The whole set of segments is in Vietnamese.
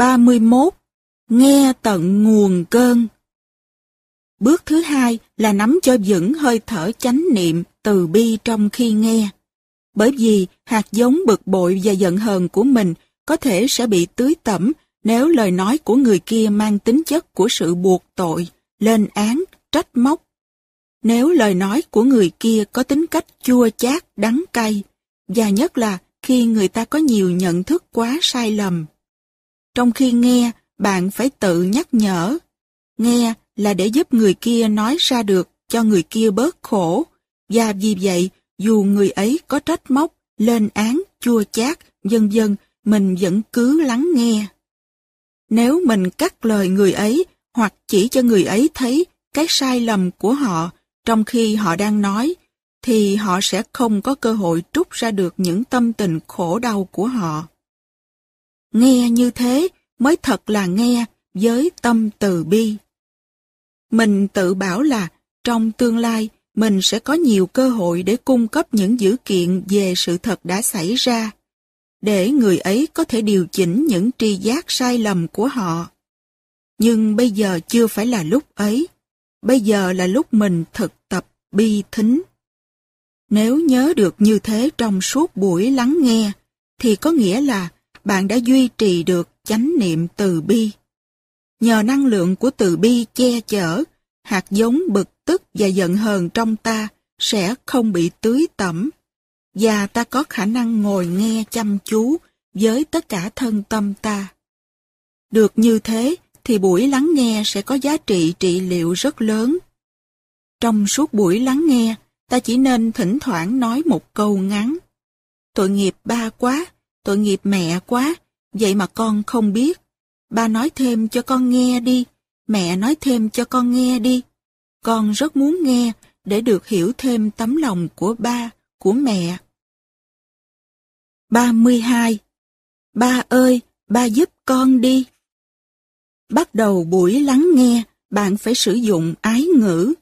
31. Nghe tận nguồn cơn Bước thứ hai là nắm cho vững hơi thở chánh niệm từ bi trong khi nghe. Bởi vì hạt giống bực bội và giận hờn của mình có thể sẽ bị tưới tẩm nếu lời nói của người kia mang tính chất của sự buộc tội, lên án, trách móc. Nếu lời nói của người kia có tính cách chua chát, đắng cay, và nhất là khi người ta có nhiều nhận thức quá sai lầm. Trong khi nghe, bạn phải tự nhắc nhở. Nghe là để giúp người kia nói ra được cho người kia bớt khổ, và vì vậy, dù người ấy có trách móc, lên án, chua chát, vân vân, mình vẫn cứ lắng nghe. Nếu mình cắt lời người ấy hoặc chỉ cho người ấy thấy cái sai lầm của họ trong khi họ đang nói, thì họ sẽ không có cơ hội trút ra được những tâm tình khổ đau của họ. Nghe như thế mới thật là nghe với tâm từ bi. Mình tự bảo là trong tương lai mình sẽ có nhiều cơ hội để cung cấp những dữ kiện về sự thật đã xảy ra, để người ấy có thể điều chỉnh những tri giác sai lầm của họ. Nhưng bây giờ chưa phải là lúc ấy, bây giờ là lúc mình thực tập bi thính. Nếu nhớ được như thế trong suốt buổi lắng nghe, thì có nghĩa là bạn đã duy trì được chánh niệm từ bi. Nhờ năng lượng của từ bi che chở, hạt giống bực tức và giận hờn trong ta sẽ không bị tưới tẩm, và ta có khả năng ngồi nghe chăm chú với tất cả thân tâm ta. Được như thế thì buổi lắng nghe sẽ có giá trị trị liệu rất lớn. Trong suốt buổi lắng nghe, ta chỉ nên thỉnh thoảng nói một câu ngắn. Tội nghiệp ba quá, tội nghiệp mẹ quá, vậy mà con không biết. Ba nói thêm cho con nghe đi, mẹ nói thêm cho con nghe đi. Con rất muốn nghe để được hiểu thêm tấm lòng của ba, của mẹ. 32. Ba ơi, ba giúp con đi. Bắt đầu buổi lắng nghe, bạn phải sử dụng ái ngữ.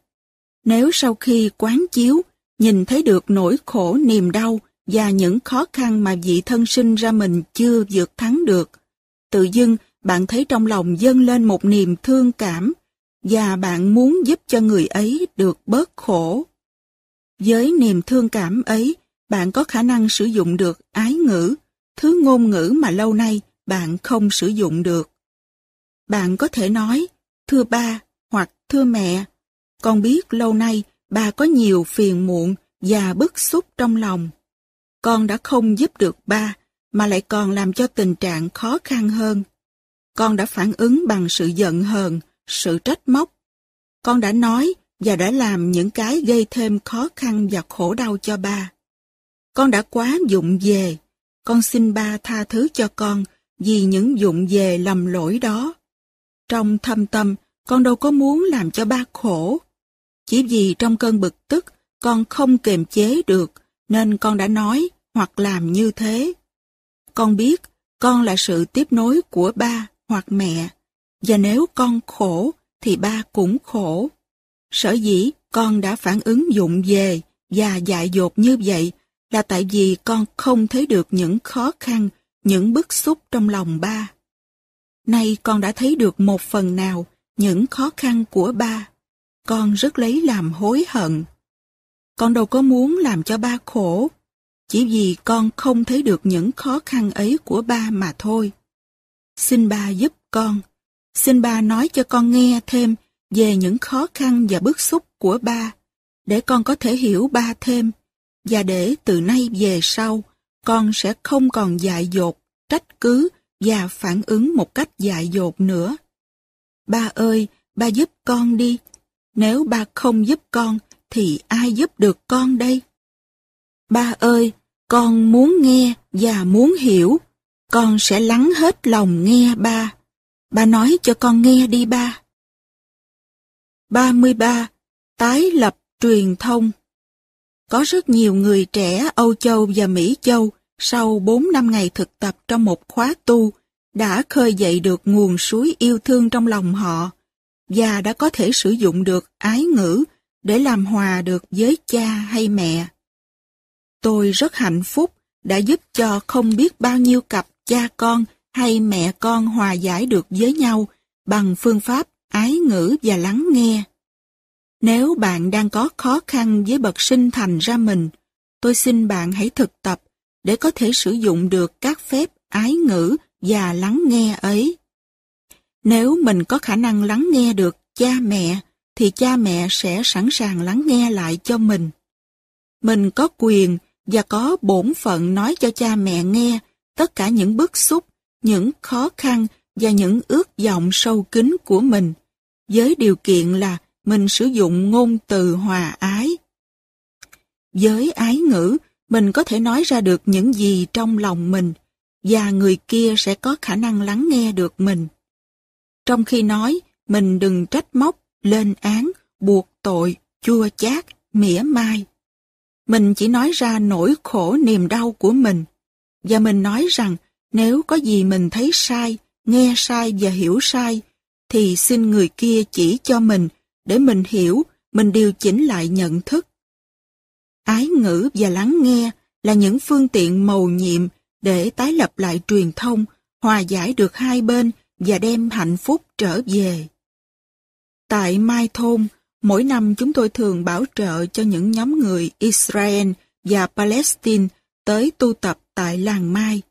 Nếu sau khi quán chiếu, nhìn thấy được nỗi khổ niềm đau và những khó khăn mà vị thân sinh ra mình chưa vượt thắng được, tự dưng bạn thấy trong lòng dâng lên một niềm thương cảm và bạn muốn giúp cho người ấy được bớt khổ. Với niềm thương cảm ấy, bạn có khả năng sử dụng được ái ngữ, thứ ngôn ngữ mà lâu nay bạn không sử dụng được. Bạn có thể nói, thưa ba hoặc thưa mẹ, con biết lâu nay bà có nhiều phiền muộn và bức xúc trong lòng. Con đã không giúp được ba, mà lại còn làm cho tình trạng khó khăn hơn. Con đã phản ứng bằng sự giận hờn, sự trách móc. Con đã nói và đã làm những cái gây thêm khó khăn và khổ đau cho ba. Con đã quá dụng về. Con xin ba tha thứ cho con vì những dụng về lầm lỗi đó. Trong thâm tâm, con đâu có muốn làm cho ba khổ. Chỉ vì trong cơn bực tức, con không kiềm chế được, nên con đã nói hoặc làm như thế. Con biết con là sự tiếp nối của ba hoặc mẹ, và nếu con khổ thì ba cũng khổ. Sở dĩ con đã phản ứng dụng về và dại dột như vậy là tại vì con không thấy được những khó khăn, những bức xúc trong lòng ba. Nay con đã thấy được một phần nào những khó khăn của ba. Con rất lấy làm hối hận. Con đâu có muốn làm cho ba khổ, chỉ vì con không thấy được những khó khăn ấy của ba mà thôi. Xin ba giúp con. Xin ba nói cho con nghe thêm về những khó khăn và bức xúc của ba, để con có thể hiểu ba thêm, và để từ nay về sau, con sẽ không còn dại dột, trách cứ và phản ứng một cách dại dột nữa. Ba ơi, ba giúp con đi. Nếu ba không giúp con, thì ai giúp được con đây? Ba ơi, con muốn nghe và muốn hiểu. Con sẽ lắng hết lòng nghe ba. Ba nói cho con nghe đi ba. 33. Tái lập truyền thông Có rất nhiều người trẻ Âu Châu và Mỹ Châu sau 4 năm ngày thực tập trong một khóa tu đã khơi dậy được nguồn suối yêu thương trong lòng họ và đã có thể sử dụng được ái ngữ để làm hòa được với cha hay mẹ. Tôi rất hạnh phúc đã giúp cho không biết bao nhiêu cặp cha con hay mẹ con hòa giải được với nhau bằng phương pháp ái ngữ và lắng nghe. Nếu bạn đang có khó khăn với bậc sinh thành ra mình, tôi xin bạn hãy thực tập để có thể sử dụng được các phép ái ngữ và lắng nghe ấy. Nếu mình có khả năng lắng nghe được cha mẹ, thì cha mẹ sẽ sẵn sàng lắng nghe lại cho mình. Mình có quyền và có bổn phận nói cho cha mẹ nghe tất cả những bức xúc, những khó khăn và những ước vọng sâu kín của mình, với điều kiện là mình sử dụng ngôn từ hòa ái. Với ái ngữ, mình có thể nói ra được những gì trong lòng mình, và người kia sẽ có khả năng lắng nghe được mình. Trong khi nói, mình đừng trách móc, lên án, buộc tội, chua chát, mỉa mai. Mình chỉ nói ra nỗi khổ niềm đau của mình. Và mình nói rằng nếu có gì mình thấy sai, nghe sai và hiểu sai, thì xin người kia chỉ cho mình để mình hiểu, mình điều chỉnh lại nhận thức. Ái ngữ và lắng nghe là những phương tiện mầu nhiệm để tái lập lại truyền thông, hòa giải được hai bên và đem hạnh phúc trở về. Tại Mai Thôn, mỗi năm chúng tôi thường bảo trợ cho những nhóm người Israel và Palestine tới tu tập tại làng Mai.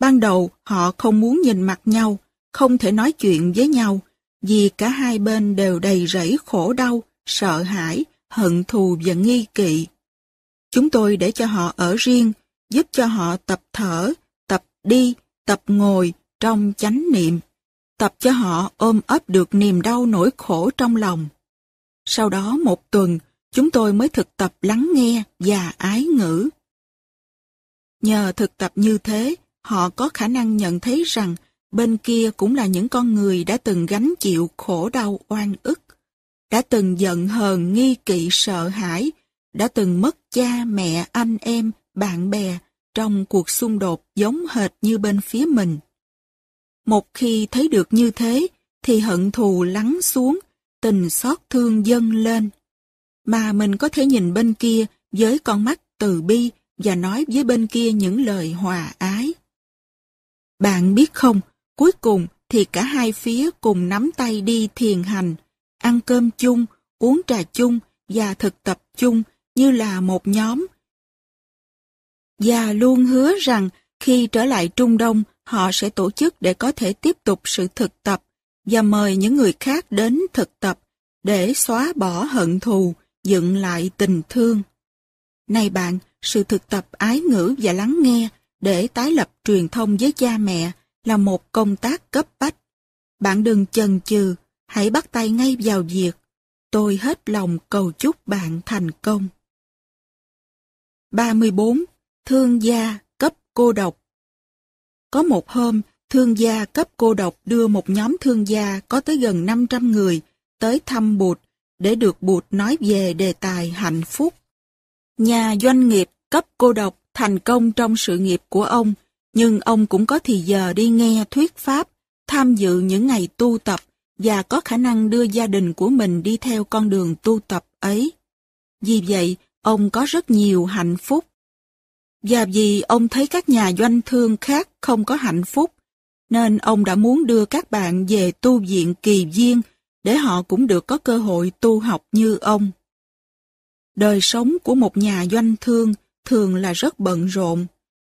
Ban đầu họ không muốn nhìn mặt nhau, không thể nói chuyện với nhau, vì cả hai bên đều đầy rẫy khổ đau, sợ hãi, hận thù và nghi kỵ. Chúng tôi để cho họ ở riêng, giúp cho họ tập thở, tập đi, tập ngồi trong chánh niệm, tập cho họ ôm ấp được niềm đau nỗi khổ trong lòng. Sau đó một tuần, chúng tôi mới thực tập lắng nghe và ái ngữ. Nhờ thực tập như thế, họ có khả năng nhận thấy rằng bên kia cũng là những con người đã từng gánh chịu khổ đau oan ức, đã từng giận hờn nghi kỵ sợ hãi, đã từng mất cha mẹ anh em, bạn bè trong cuộc xung đột giống hệt như bên phía mình. Một khi thấy được như thế, thì hận thù lắng xuống, tình xót thương dâng lên. Mà mình có thể nhìn bên kia với con mắt từ bi và nói với bên kia những lời hòa ái. Bạn biết không, cuối cùng thì cả hai phía cùng nắm tay đi thiền hành, ăn cơm chung, uống trà chung và thực tập chung như là một nhóm. Và luôn hứa rằng khi trở lại Trung Đông, họ sẽ tổ chức để có thể tiếp tục sự thực tập và mời những người khác đến thực tập để xóa bỏ hận thù, dựng lại tình thương. Này bạn, sự thực tập ái ngữ và lắng nghe để tái lập truyền thông với cha mẹ là một công tác cấp bách. Bạn đừng chần chừ, hãy bắt tay ngay vào việc. Tôi hết lòng cầu chúc bạn thành công. 34. Thương gia cấp cô độc có một hôm, thương gia cấp cô độc đưa một nhóm thương gia có tới gần 500 người tới thăm Bụt để được Bụt nói về đề tài hạnh phúc. Nhà doanh nghiệp cấp cô độc thành công trong sự nghiệp của ông, nhưng ông cũng có thì giờ đi nghe thuyết pháp, tham dự những ngày tu tập và có khả năng đưa gia đình của mình đi theo con đường tu tập ấy. Vì vậy, ông có rất nhiều hạnh phúc. Và vì ông thấy các nhà doanh thương khác không có hạnh phúc, nên ông đã muốn đưa các bạn về tu viện kỳ viên để họ cũng được có cơ hội tu học như ông. Đời sống của một nhà doanh thương thường là rất bận rộn.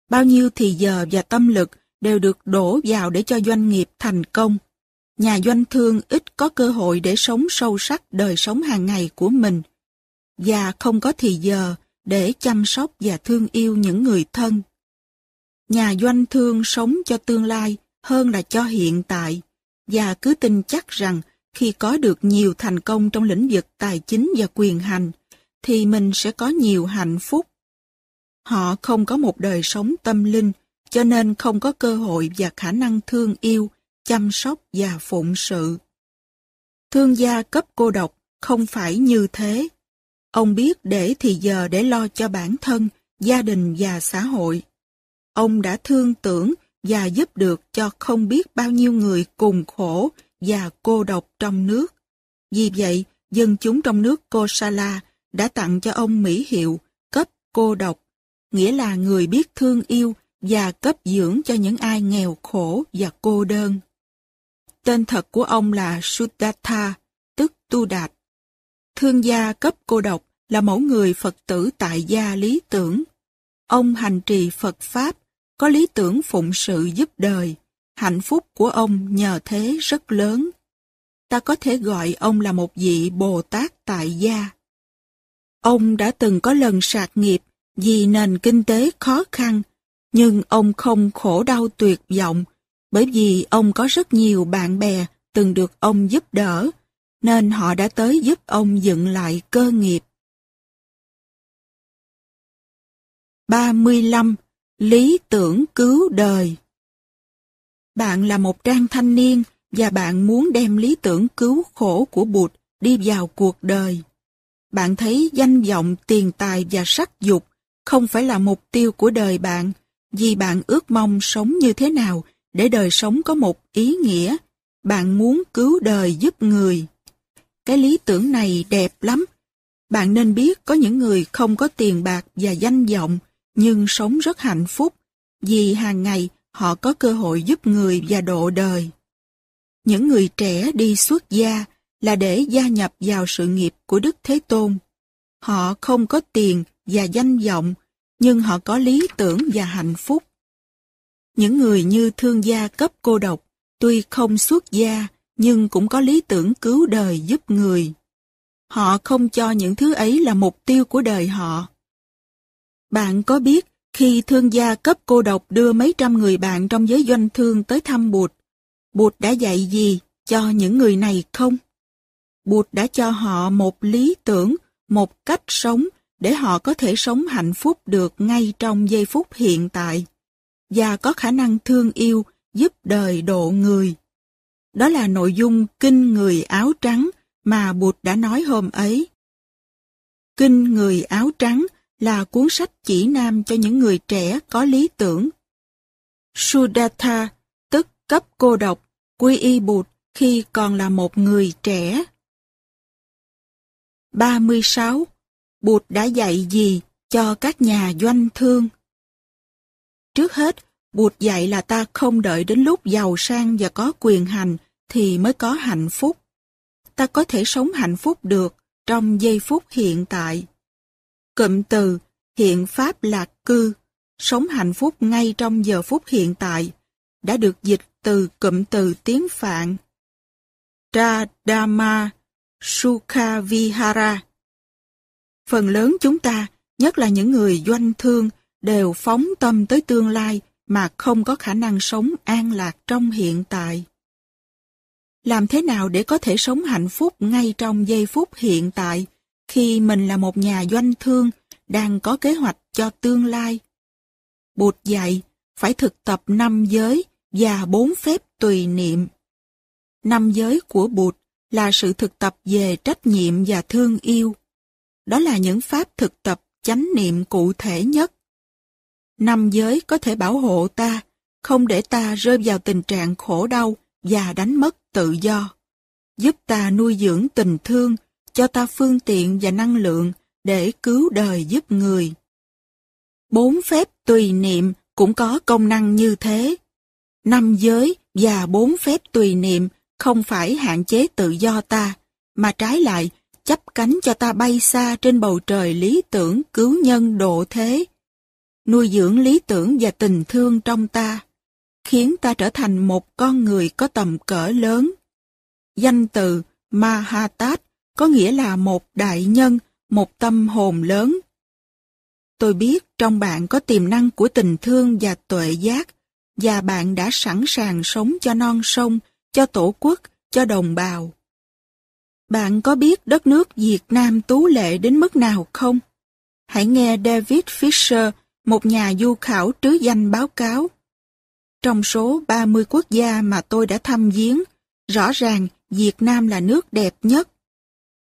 Bao nhiêu thì giờ và tâm lực đều được đổ vào để cho doanh nghiệp thành công. Nhà doanh thương ít có cơ hội để sống sâu sắc đời sống hàng ngày của mình và không có thì giờ để chăm sóc và thương yêu những người thân. Nhà doanh thương sống cho tương lai hơn là cho hiện tại và cứ tin chắc rằng khi có được nhiều thành công trong lĩnh vực tài chính và quyền hành thì mình sẽ có nhiều hạnh phúc. Họ không có một đời sống tâm linh cho nên không có cơ hội và khả năng thương yêu, chăm sóc và phụng sự. Thương gia cấp cô độc không phải như thế. Ông biết để thì giờ để lo cho bản thân, gia đình và xã hội. Ông đã thương tưởng và giúp được cho không biết bao nhiêu người cùng khổ và cô độc trong nước. Vì vậy, dân chúng trong nước Kosala đã tặng cho ông Mỹ hiệu cấp cô độc, nghĩa là người biết thương yêu và cấp dưỡng cho những ai nghèo khổ và cô đơn. Tên thật của ông là Sudatha, tức Tu Đạt. Thương gia cấp cô độc là mẫu người Phật tử tại gia lý tưởng. Ông hành trì Phật Pháp, có lý tưởng phụng sự giúp đời. Hạnh phúc của ông nhờ thế rất lớn. Ta có thể gọi ông là một vị Bồ Tát tại gia. Ông đã từng có lần sạc nghiệp vì nền kinh tế khó khăn, nhưng ông không khổ đau tuyệt vọng bởi vì ông có rất nhiều bạn bè từng được ông giúp đỡ, nên họ đã tới giúp ông dựng lại cơ nghiệp. 35. Lý tưởng cứu đời Bạn là một trang thanh niên và bạn muốn đem lý tưởng cứu khổ của Bụt đi vào cuộc đời. Bạn thấy danh vọng, tiền tài và sắc dục không phải là mục tiêu của đời bạn, vì bạn ước mong sống như thế nào để đời sống có một ý nghĩa. Bạn muốn cứu đời giúp người. Cái lý tưởng này đẹp lắm. Bạn nên biết có những người không có tiền bạc và danh vọng, nhưng sống rất hạnh phúc, vì hàng ngày họ có cơ hội giúp người và độ đời. Những người trẻ đi xuất gia là để gia nhập vào sự nghiệp của Đức Thế Tôn. Họ không có tiền và danh vọng, nhưng họ có lý tưởng và hạnh phúc. Những người như thương gia cấp cô độc, tuy không xuất gia, nhưng cũng có lý tưởng cứu đời giúp người. Họ không cho những thứ ấy là mục tiêu của đời họ. Bạn có biết khi thương gia cấp cô độc đưa mấy trăm người bạn trong giới doanh thương tới thăm Bụt, Bụt đã dạy gì cho những người này không? Bụt đã cho họ một lý tưởng, một cách sống để họ có thể sống hạnh phúc được ngay trong giây phút hiện tại và có khả năng thương yêu, giúp đời độ người. Đó là nội dung Kinh Người Áo Trắng mà Bụt đã nói hôm ấy. Kinh Người Áo Trắng là cuốn sách chỉ nam cho những người trẻ có lý tưởng. Sudatha, tức cấp cô độc, quy y Bụt khi còn là một người trẻ. 36. Bụt đã dạy gì cho các nhà doanh thương? Trước hết, Bụt dạy là ta không đợi đến lúc giàu sang và có quyền hành thì mới có hạnh phúc. Ta có thể sống hạnh phúc được trong giây phút hiện tại. Cụm từ hiện pháp lạc cư, sống hạnh phúc ngay trong giờ phút hiện tại, đã được dịch từ cụm từ tiếng Phạn. Tradama Sukha Vihara. Phần lớn chúng ta, nhất là những người doanh thương, đều phóng tâm tới tương lai mà không có khả năng sống an lạc trong hiện tại. Làm thế nào để có thể sống hạnh phúc ngay trong giây phút hiện tại, khi mình là một nhà doanh thương đang có kế hoạch cho tương lai? Bụt dạy, phải thực tập năm giới và bốn phép tùy niệm. Năm giới của Bụt là sự thực tập về trách nhiệm và thương yêu. Đó là những pháp thực tập chánh niệm cụ thể nhất. Năm giới có thể bảo hộ ta, không để ta rơi vào tình trạng khổ đau và đánh mất tự do. Giúp ta nuôi dưỡng tình thương, cho ta phương tiện và năng lượng để cứu đời giúp người. Bốn phép tùy niệm cũng có công năng như thế. Năm giới và bốn phép tùy niệm không phải hạn chế tự do ta, mà trái lại chấp cánh cho ta bay xa trên bầu trời lý tưởng cứu nhân độ thế. Nuôi dưỡng lý tưởng và tình thương trong ta, khiến ta trở thành một con người có tầm cỡ lớn. Danh từ Mahatat có nghĩa là một đại nhân, một tâm hồn lớn. Tôi biết trong bạn có tiềm năng của tình thương và tuệ giác, và bạn đã sẵn sàng sống cho non sông, cho tổ quốc, cho đồng bào. Bạn có biết đất nước Việt Nam tú lệ đến mức nào không? Hãy nghe David Fisher, một nhà du khảo trứ danh báo cáo. Trong số 30 quốc gia mà tôi đã thăm viếng, rõ ràng Việt Nam là nước đẹp nhất.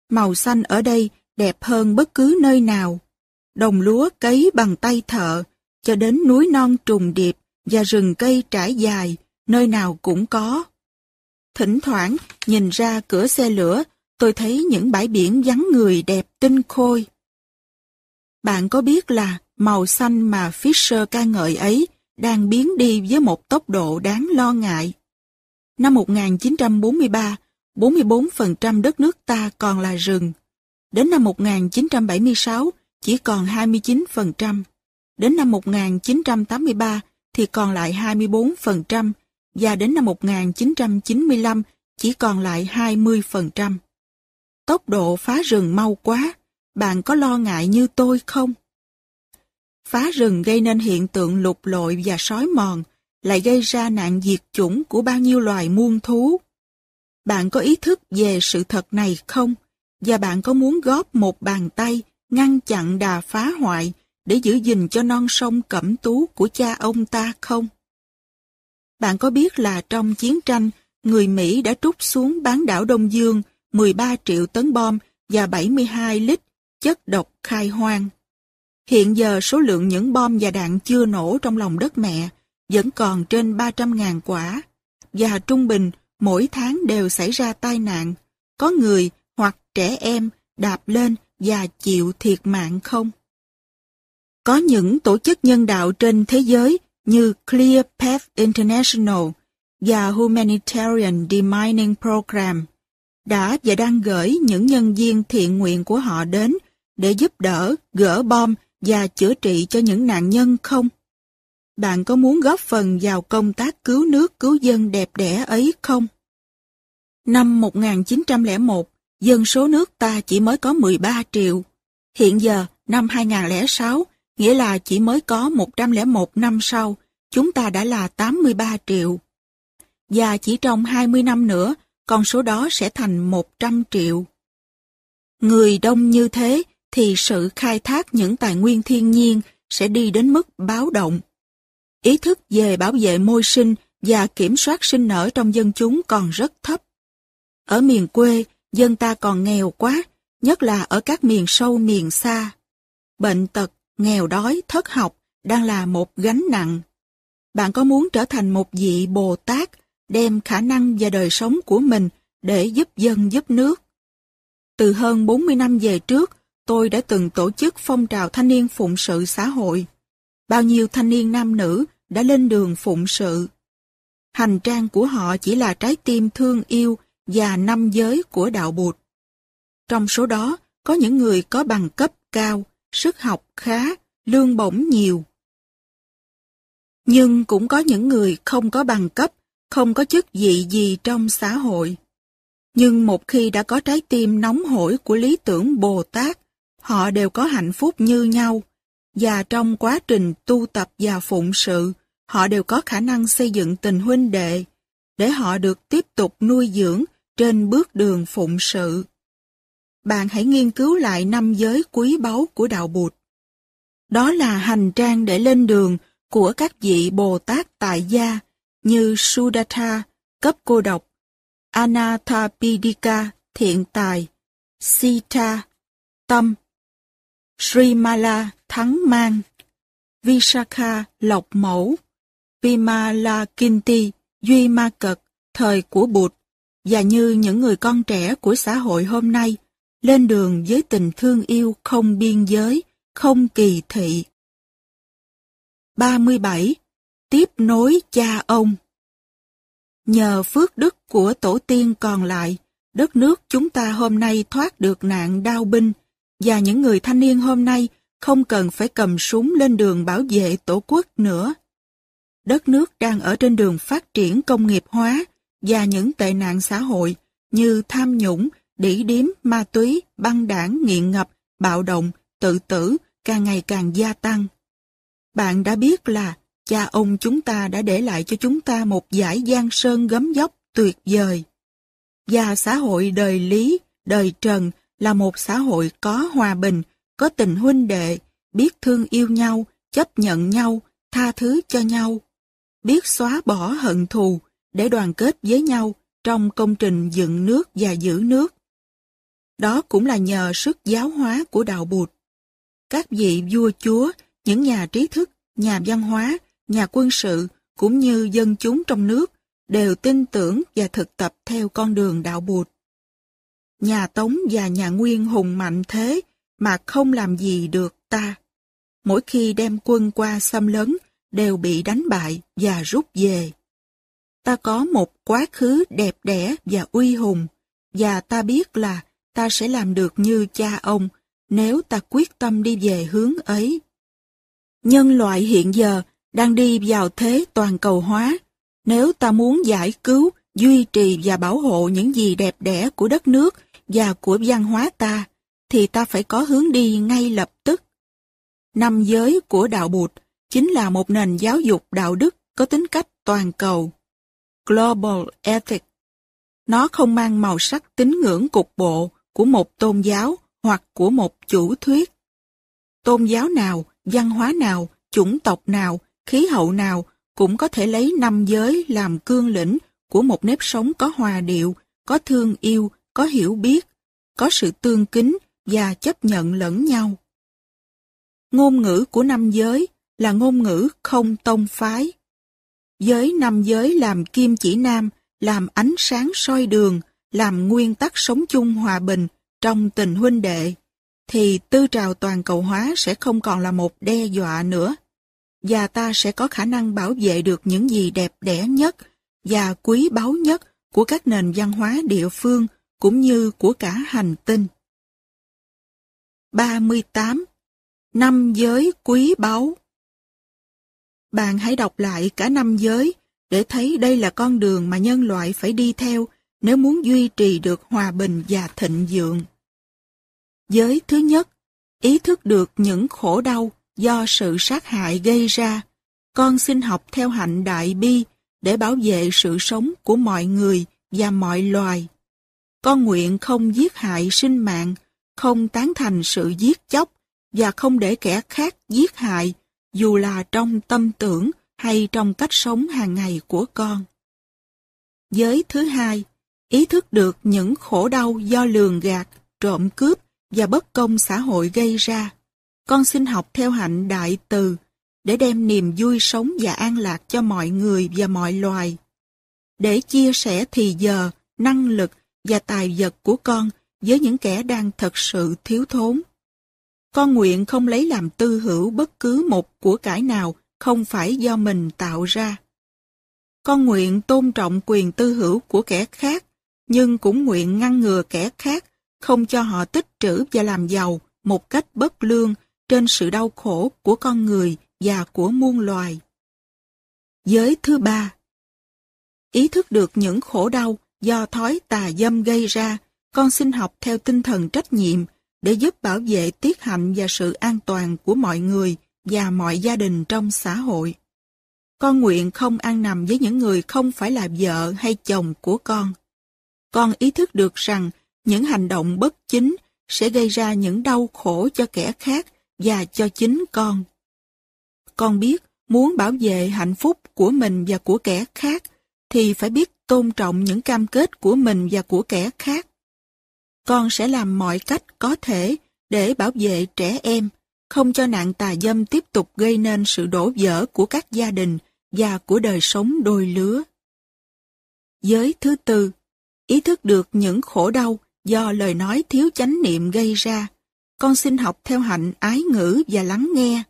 Màu xanh ở đây đẹp hơn bất cứ nơi nào. Đồng lúa cấy bằng tay thợ, cho đến núi non trùng điệp và rừng cây trải dài, nơi nào cũng có. Thỉnh thoảng, nhìn ra cửa xe lửa, tôi thấy những bãi biển vắng người đẹp tinh khôi. Bạn có biết là màu xanh mà Fisher ca ngợi ấy đang biến đi với một tốc độ đáng lo ngại. Năm 1943, 44% đất nước ta còn là rừng. Đến năm 1976, chỉ còn 29%. Đến năm 1983 thì còn lại 24%, và đến năm 1995 chỉ còn lại 20%. Tốc độ phá rừng mau quá, bạn có lo ngại như tôi không? Phá rừng gây nên hiện tượng lục lội và sói mòn, lại gây ra nạn diệt chủng của bao nhiêu loài muôn thú. Bạn có ý thức về sự thật này không? Và bạn có muốn góp một bàn tay ngăn chặn đà phá hoại để giữ gìn cho non sông cẩm tú của cha ông ta không? Bạn có biết là trong chiến tranh, người Mỹ đã trút xuống bán đảo Đông Dương 13 triệu tấn bom và 72 lít chất độc khai hoang. Hiện giờ số lượng những bom và đạn chưa nổ trong lòng đất mẹ vẫn còn trên 300.000 quả, và trung bình mỗi tháng đều xảy ra tai nạn, có người hoặc trẻ em đạp lên và chịu thiệt mạng không? Có những tổ chức nhân đạo trên thế giới như Clear Path International và Humanitarian Demining Program đã và đang gửi những nhân viên thiện nguyện của họ đến để giúp đỡ, gỡ bom và chữa trị cho những nạn nhân không? Bạn có muốn góp phần vào công tác cứu nước cứu dân đẹp đẽ ấy không? Năm 1901, dân số nước ta chỉ mới có 13 triệu. Hiện giờ, năm 2006, nghĩa là chỉ mới có 101 năm sau, chúng ta đã là 83 triệu. Và chỉ trong 20 năm nữa, con số đó sẽ thành 100 triệu. Người đông như thế thì sự khai thác những tài nguyên thiên nhiên sẽ đi đến mức báo động. Ý thức về bảo vệ môi sinh và kiểm soát sinh nở trong dân chúng còn rất thấp. Ở miền quê, dân ta còn nghèo quá, nhất là ở các miền sâu miền xa. Bệnh tật, nghèo đói, thất học đang là một gánh nặng. Bạn có muốn trở thành một vị Bồ Tát, đem khả năng và đời sống của mình để giúp dân giúp nước? Từ hơn 40 năm về trước, tôi đã từng tổ chức phong trào thanh niên phụng sự xã hội. Bao nhiêu thanh niên nam nữ đã lên đường phụng sự. Hành trang của họ chỉ là trái tim thương yêu và năm giới của đạo Bụt. Trong số đó, có những người có bằng cấp cao, sức học khá, lương bổng nhiều. Nhưng cũng có những người không có bằng cấp, không có chức vị gì trong xã hội. Nhưng một khi đã có trái tim nóng hổi của lý tưởng Bồ Tát, họ đều có hạnh phúc như nhau, và trong quá trình tu tập và phụng sự, họ đều có khả năng xây dựng tình huynh đệ, để họ được tiếp tục nuôi dưỡng trên bước đường phụng sự. Bạn hãy nghiên cứu lại năm giới quý báu của Đạo Bụt. Đó là hành trang để lên đường của các vị Bồ Tát tại gia như Sudatha, cấp cô độc, Anathapindika, thiện tài, Sita, tâm, Sri Mala thắng mang, Visakha, lộc mẫu, Vimalakinti, duy ma cật, thời của Bụt, và như những người con trẻ của xã hội hôm nay, lên đường với tình thương yêu không biên giới, không kỳ thị. 37. Tiếp nối cha ông Nhờ phước đức của tổ tiên còn lại, đất nước chúng ta hôm nay thoát được nạn đau binh, và những người thanh niên hôm nay không cần phải cầm súng lên đường bảo vệ tổ quốc nữa. Đất nước đang ở trên đường phát triển công nghiệp hóa và những tệ nạn xã hội như tham nhũng, đỉ điếm, ma túy, băng đảng, nghiện ngập, bạo động, tự tử càng ngày càng gia tăng. Bạn đã biết là cha ông chúng ta đã để lại cho chúng ta một giải giang sơn gấm dốc tuyệt vời. Và xã hội đời Lý, đời Trần là một xã hội có hòa bình, có tình huynh đệ, biết thương yêu nhau, chấp nhận nhau, tha thứ cho nhau, biết xóa bỏ hận thù để đoàn kết với nhau trong công trình dựng nước và giữ nước. Đó cũng là nhờ sức giáo hóa của đạo Bụt. Các vị vua chúa, những nhà trí thức, nhà văn hóa, nhà quân sự cũng như dân chúng trong nước đều tin tưởng và thực tập theo con đường đạo Bụt. Nhà Tống và nhà Nguyên hùng mạnh thế mà không làm gì được ta. Mỗi khi đem quân qua xâm lấn đều bị đánh bại và rút về. Ta có một quá khứ đẹp đẽ và uy hùng, và ta biết là ta sẽ làm được như cha ông nếu ta quyết tâm đi về hướng ấy. Nhân loại hiện giờ đang đi vào thế toàn cầu hóa. Nếu ta muốn giải cứu, duy trì và bảo hộ những gì đẹp đẽ của đất nước và của văn hóa ta, thì ta phải có hướng đi ngay lập tức. Năm giới của đạo Bụt chính là một nền giáo dục đạo đức có tính cách toàn cầu. Global Ethics. Nó không mang màu sắc tín ngưỡng cục bộ của một tôn giáo hoặc của một chủ thuyết. Tôn giáo nào, văn hóa nào, chủng tộc nào, khí hậu nào cũng có thể lấy năm giới làm cương lĩnh của một nếp sống có hòa điệu, có thương yêu, có hiểu biết, có sự tương kính và chấp nhận lẫn nhau. Ngôn ngữ của năm giới là ngôn ngữ không tông phái. Giới năm giới làm kim chỉ nam, làm ánh sáng soi đường, làm nguyên tắc sống chung hòa bình trong tình huynh đệ, thì tư trào toàn cầu hóa sẽ không còn là một đe dọa nữa. Và ta sẽ có khả năng bảo vệ được những gì đẹp đẽ nhất và quý báu nhất của các nền văn hóa địa phương cũng như của cả hành tinh. 38. Năm giới quý báu Bạn hãy đọc lại cả năm giới để thấy đây là con đường mà nhân loại phải đi theo nếu muốn duy trì được hòa bình và thịnh vượng. Giới thứ nhất, ý thức được những khổ đau do sự sát hại gây ra. Con xin học theo hạnh đại bi để bảo vệ sự sống của mọi người và mọi loài. Con nguyện không giết hại sinh mạng, không tán thành sự giết chóc và không để kẻ khác giết hại, dù là trong tâm tưởng hay trong cách sống hàng ngày của con. Giới thứ hai, ý thức được những khổ đau do lường gạt, trộm cướp và bất công xã hội gây ra. Con xin học theo hạnh đại từ để đem niềm vui sống và an lạc cho mọi người và mọi loài. Để chia sẻ thì giờ, năng lực và tài vật của con với những kẻ đang thật sự thiếu thốn. Con nguyện không lấy làm tư hữu bất cứ một của cải nào không phải do mình tạo ra. Con nguyện tôn trọng quyền tư hữu của kẻ khác, nhưng cũng nguyện ngăn ngừa kẻ khác, không cho họ tích trữ và làm giàu một cách bất lương trên sự đau khổ của con người và của muôn loài. Giới thứ ba Ý thức được những khổ đau do thói tà dâm gây ra, con xin học theo tinh thần trách nhiệm để giúp bảo vệ tiết hạnh và sự an toàn của mọi người và mọi gia đình trong xã hội. Con nguyện không ăn nằm với những người không phải là vợ hay chồng của con. Con ý thức được rằng những hành động bất chính sẽ gây ra những đau khổ cho kẻ khác và cho chính con. Con biết muốn bảo vệ hạnh phúc của mình và của kẻ khác thì phải biết tôn trọng những cam kết của mình và của kẻ khác. Con sẽ làm mọi cách có thể để bảo vệ trẻ em, không cho nạn tà dâm tiếp tục gây nên sự đổ vỡ của các gia đình và của đời sống đôi lứa. Giới thứ tư, ý thức được những khổ đau do lời nói thiếu chánh niệm gây ra, con xin học theo hạnh ái ngữ và lắng nghe,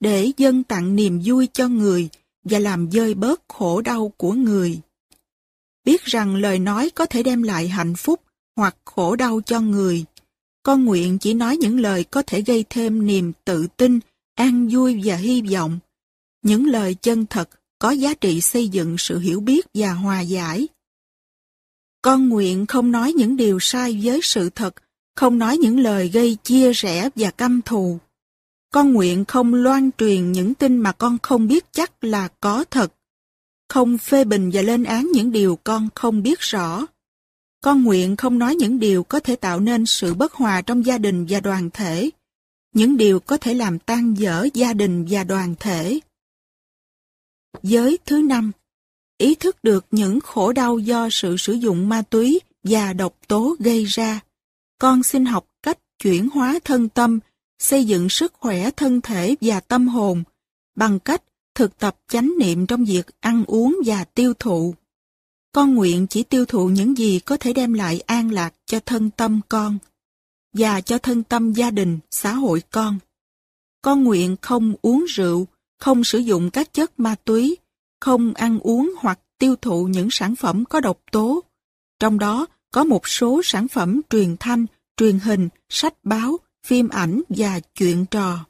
để dân tặng niềm vui cho người và làm dơi bớt khổ đau của người. Biết rằng lời nói có thể đem lại hạnh phúc hoặc khổ đau cho người. Con nguyện chỉ nói những lời có thể gây thêm niềm tự tin, an vui và hy vọng. Những lời chân thật có giá trị xây dựng sự hiểu biết và hòa giải. Con nguyện không nói những điều sai với sự thật, không nói những lời gây chia rẽ và căm thù. Con nguyện không loan truyền những tin mà con không biết chắc là có thật. Không phê bình và lên án những điều con không biết rõ. Con nguyện không nói những điều có thể tạo nên sự bất hòa trong gia đình và đoàn thể. Những điều có thể làm tan dở gia đình và đoàn thể. Giới thứ năm Ý thức được những khổ đau do sự sử dụng ma túy và độc tố gây ra. Con xin học cách chuyển hóa thân tâm xây dựng sức khỏe thân thể và tâm hồn bằng cách thực tập chánh niệm trong việc ăn uống và tiêu thụ. Con nguyện chỉ tiêu thụ những gì có thể đem lại an lạc cho thân tâm con và cho thân tâm gia đình, xã hội con. Con nguyện không uống rượu, không sử dụng các chất ma túy, không ăn uống hoặc tiêu thụ những sản phẩm có độc tố. Trong đó có một số sản phẩm truyền thanh, truyền hình, sách báo, phim ảnh và chuyện trò.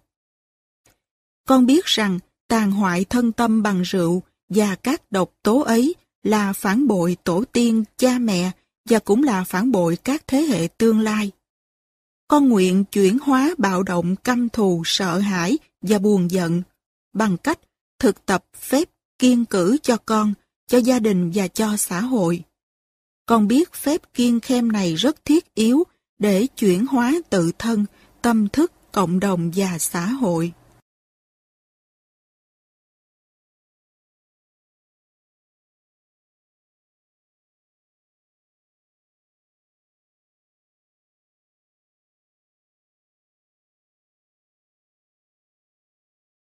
Con biết rằng tàn hoại thân tâm bằng rượu và các độc tố ấy là phản bội tổ tiên, cha mẹ và cũng là phản bội các thế hệ tương lai. Con nguyện chuyển hóa bạo động căm thù, sợ hãi và buồn giận bằng cách thực tập phép kiên cử cho con, cho gia đình và cho xã hội. Con biết phép kiên khem này rất thiết yếu để chuyển hóa tự thân, tâm thức, cộng đồng và xã hội.